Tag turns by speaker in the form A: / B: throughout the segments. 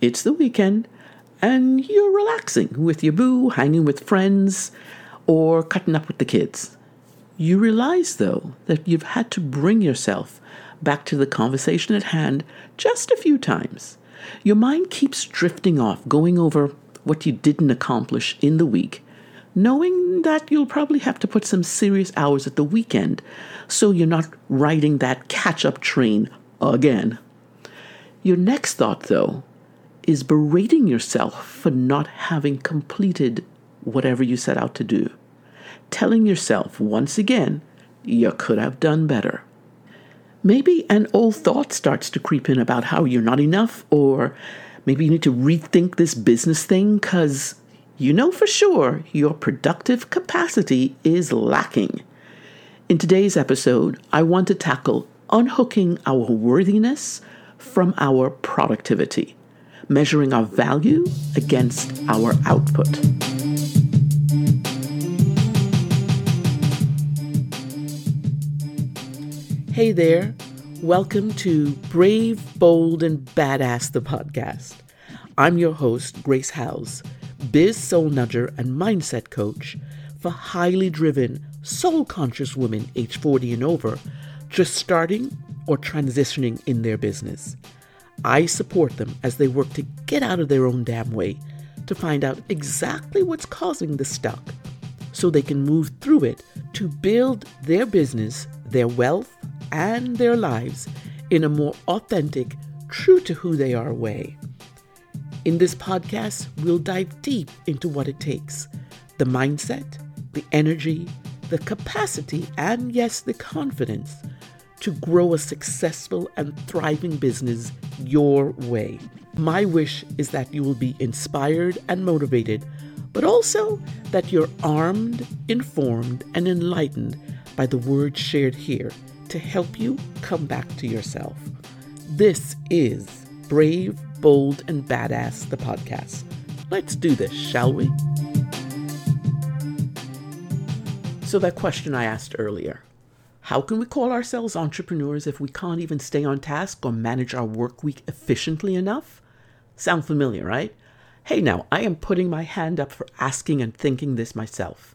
A: it's the weekend and you're relaxing with your boo, hanging with friends, or cutting up with the kids. You realize, though, that you've had to bring yourself back to the conversation at hand just a few times. Your mind keeps drifting off, going over what you didn't accomplish in the week, knowing that you'll probably have to put some serious hours at the weekend so you're not riding that catch up train again. Your next thought, though, is berating yourself for not having completed whatever you set out to do. Telling yourself once again, you could have done better. Maybe an old thought starts to creep in about how you're not enough, or maybe you need to rethink this business thing because you know for sure your productive capacity is lacking. In today's episode, I want to tackle unhooking our worthiness from our productivity measuring our value against our output. Hey there, welcome to Brave, Bold, and Badass, the podcast. I'm your host, Grace Howes, biz soul nudger and mindset coach for highly driven, soul conscious women age 40 and over just starting or transitioning in their business. I support them as they work to get out of their own damn way to find out exactly what's causing the stuck so they can move through it to build their business, their wealth, and their lives in a more authentic, true to who they are way. In this podcast, we'll dive deep into what it takes the mindset, the energy, the capacity, and yes, the confidence to grow a successful and thriving business your way. My wish is that you will be inspired and motivated, but also that you're armed, informed, and enlightened by the words shared here to help you come back to yourself. This is Brave, Bold, and Badass, the podcast. Let's do this, shall we? So, that question I asked earlier how can we call ourselves entrepreneurs if we can't even stay on task or manage our work week efficiently enough? Sound familiar, right? Hey, now, I am putting my hand up for asking and thinking this myself.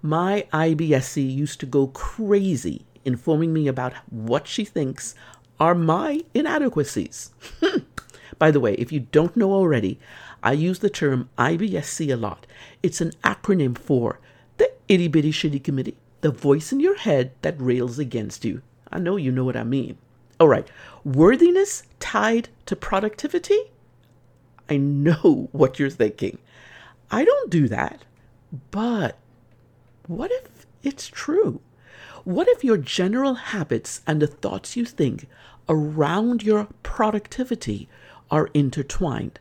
A: My IBSC used to go crazy informing me about what she thinks are my inadequacies. By the way, if you don't know already, I use the term IBSC a lot. It's an acronym for the Itty Bitty Shitty Committee the voice in your head that rails against you. I know you know what I mean. All right, worthiness tied to productivity? I know what you're thinking. I don't do that. But what if it's true? What if your general habits and the thoughts you think around your productivity are intertwined?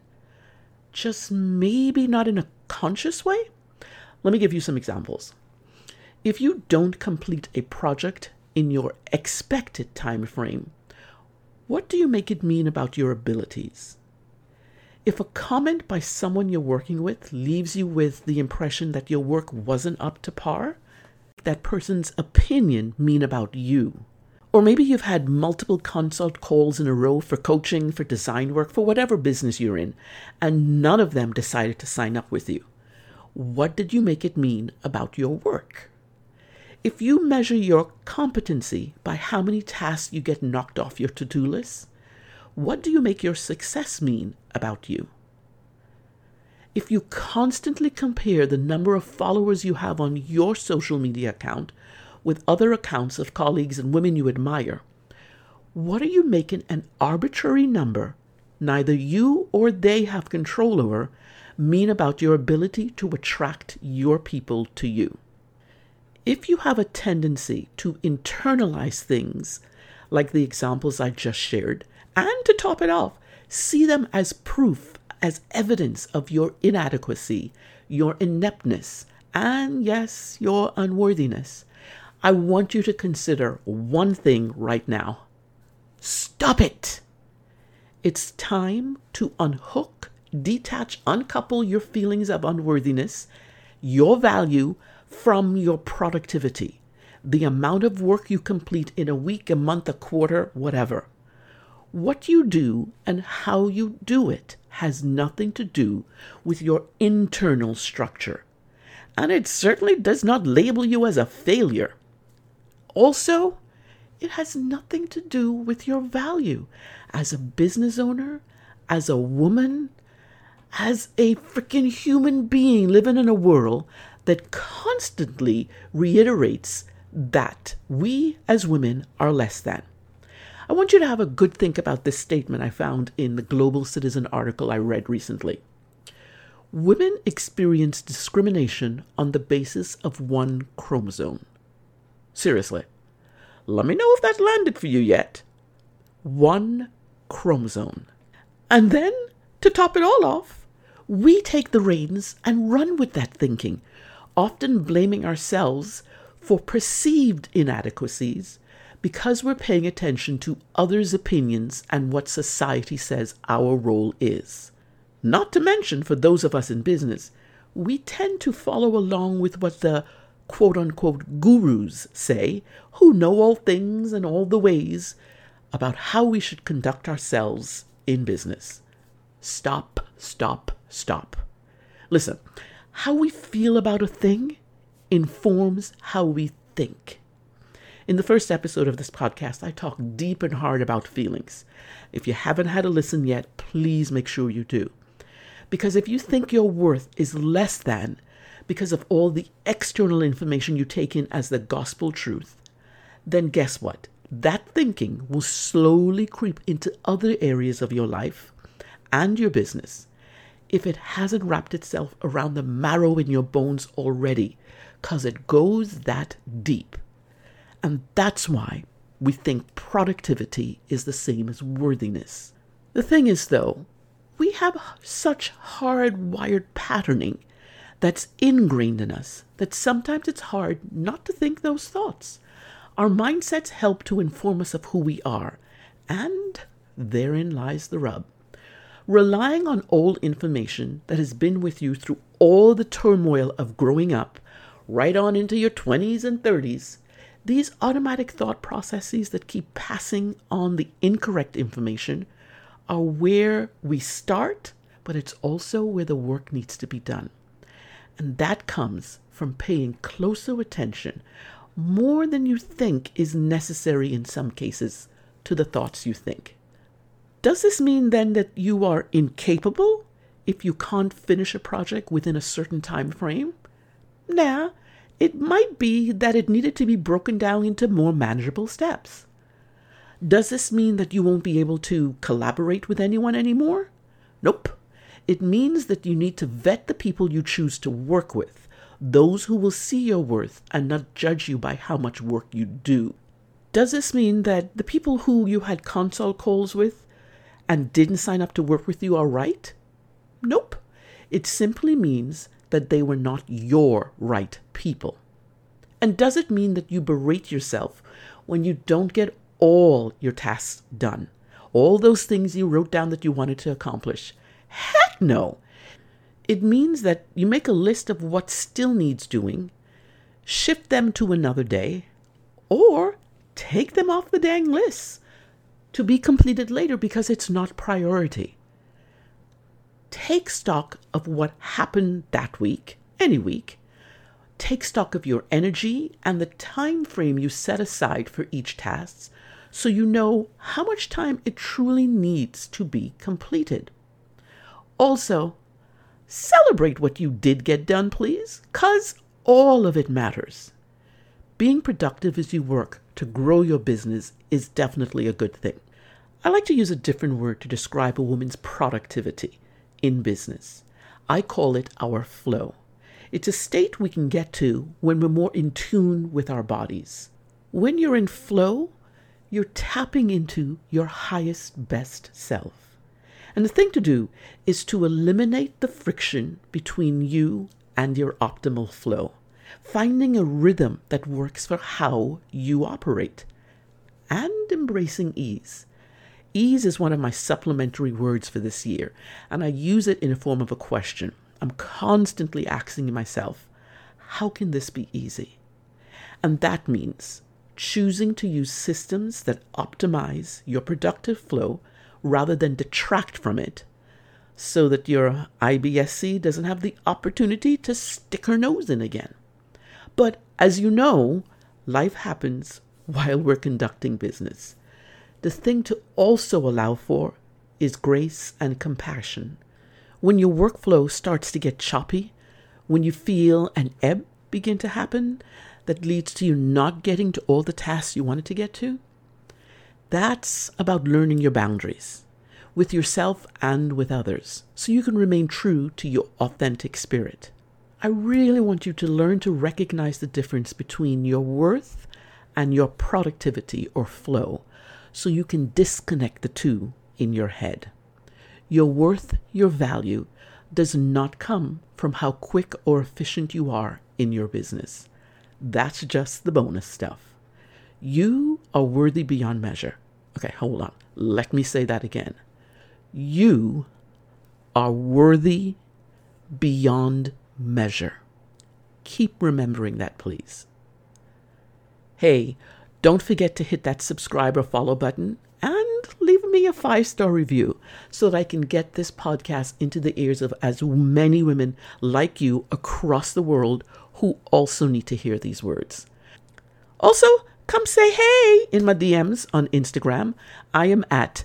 A: Just maybe not in a conscious way? Let me give you some examples. If you don't complete a project in your expected time frame, what do you make it mean about your abilities? If a comment by someone you're working with leaves you with the impression that your work wasn't up to par, that person's opinion mean about you? Or maybe you've had multiple consult calls in a row for coaching, for design work, for whatever business you're in, and none of them decided to sign up with you. What did you make it mean about your work? If you measure your competency by how many tasks you get knocked off your to do list, what do you make your success mean about you? If you constantly compare the number of followers you have on your social media account with other accounts of colleagues and women you admire, what are you making an arbitrary number neither you or they have control over mean about your ability to attract your people to you? If you have a tendency to internalize things, like the examples I just shared, and to top it off, see them as proof, as evidence of your inadequacy, your ineptness, and yes, your unworthiness, I want you to consider one thing right now. Stop it! It's time to unhook, detach, uncouple your feelings of unworthiness, your value from your productivity, the amount of work you complete in a week, a month, a quarter, whatever. What you do and how you do it has nothing to do with your internal structure. And it certainly does not label you as a failure. Also, it has nothing to do with your value as a business owner, as a woman, as a freaking human being living in a world that constantly reiterates that we as women are less than. I want you to have a good think about this statement I found in the Global Citizen article I read recently. Women experience discrimination on the basis of one chromosome. Seriously. Let me know if that landed for you yet. One chromosome. And then, to top it all off, we take the reins and run with that thinking, often blaming ourselves for perceived inadequacies because we're paying attention to others' opinions and what society says our role is. Not to mention, for those of us in business, we tend to follow along with what the quote unquote gurus say, who know all things and all the ways about how we should conduct ourselves in business. Stop, stop, stop. Listen, how we feel about a thing informs how we think. In the first episode of this podcast, I talk deep and hard about feelings. If you haven't had a listen yet, please make sure you do. Because if you think your worth is less than because of all the external information you take in as the gospel truth, then guess what? That thinking will slowly creep into other areas of your life and your business if it hasn't wrapped itself around the marrow in your bones already, because it goes that deep. And that's why we think productivity is the same as worthiness. The thing is, though, we have such hardwired patterning that's ingrained in us that sometimes it's hard not to think those thoughts. Our mindsets help to inform us of who we are, and therein lies the rub. Relying on old information that has been with you through all the turmoil of growing up, right on into your 20s and 30s, these automatic thought processes that keep passing on the incorrect information are where we start, but it's also where the work needs to be done. And that comes from paying closer attention, more than you think is necessary in some cases, to the thoughts you think. Does this mean then that you are incapable if you can't finish a project within a certain time frame? Nah, it might be that it needed to be broken down into more manageable steps. Does this mean that you won't be able to collaborate with anyone anymore? Nope. It means that you need to vet the people you choose to work with, those who will see your worth and not judge you by how much work you do. Does this mean that the people who you had consult calls with and didn't sign up to work with you are right? Nope. It simply means that they were not your right people? And does it mean that you berate yourself when you don't get all your tasks done? All those things you wrote down that you wanted to accomplish? Heck no! It means that you make a list of what still needs doing, shift them to another day, or take them off the dang list to be completed later because it's not priority. Take stock of what happened that week, any week. Take stock of your energy and the time frame you set aside for each task so you know how much time it truly needs to be completed. Also, celebrate what you did get done, please, because all of it matters. Being productive as you work to grow your business is definitely a good thing. I like to use a different word to describe a woman's productivity in business. I call it our flow. It's a state we can get to when we're more in tune with our bodies. When you're in flow, you're tapping into your highest, best self. And the thing to do is to eliminate the friction between you and your optimal flow, finding a rhythm that works for how you operate, and embracing ease. Ease is one of my supplementary words for this year, and I use it in a form of a question. I'm constantly asking myself, how can this be easy? And that means choosing to use systems that optimize your productive flow rather than detract from it so that your IBSC doesn't have the opportunity to stick her nose in again. But as you know, life happens while we're conducting business. The thing to also allow for is grace and compassion. When your workflow starts to get choppy, when you feel an ebb begin to happen that leads to you not getting to all the tasks you wanted to get to, that's about learning your boundaries with yourself and with others so you can remain true to your authentic spirit. I really want you to learn to recognize the difference between your worth and your productivity or flow so you can disconnect the two in your head. Your worth, your value, does not come from how quick or efficient you are in your business. That's just the bonus stuff. You are worthy beyond measure. Okay, hold on. Let me say that again. You are worthy beyond measure. Keep remembering that, please. Hey, don't forget to hit that subscribe or follow button and leave me a five star review so that I can get this podcast into the ears of as many women like you across the world who also need to hear these words. Also, come say hey in my DMs on Instagram. I am at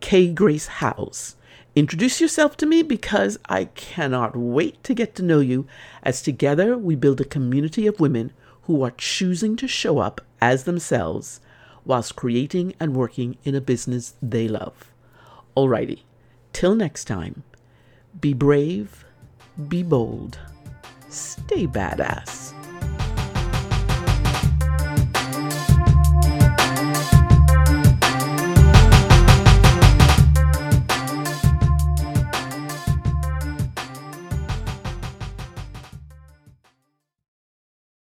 A: K Grace Howes. Introduce yourself to me because I cannot wait to get to know you as together we build a community of women who are choosing to show up as themselves whilst creating and working in a business they love. Alrighty, till next time, be brave, be bold, stay badass.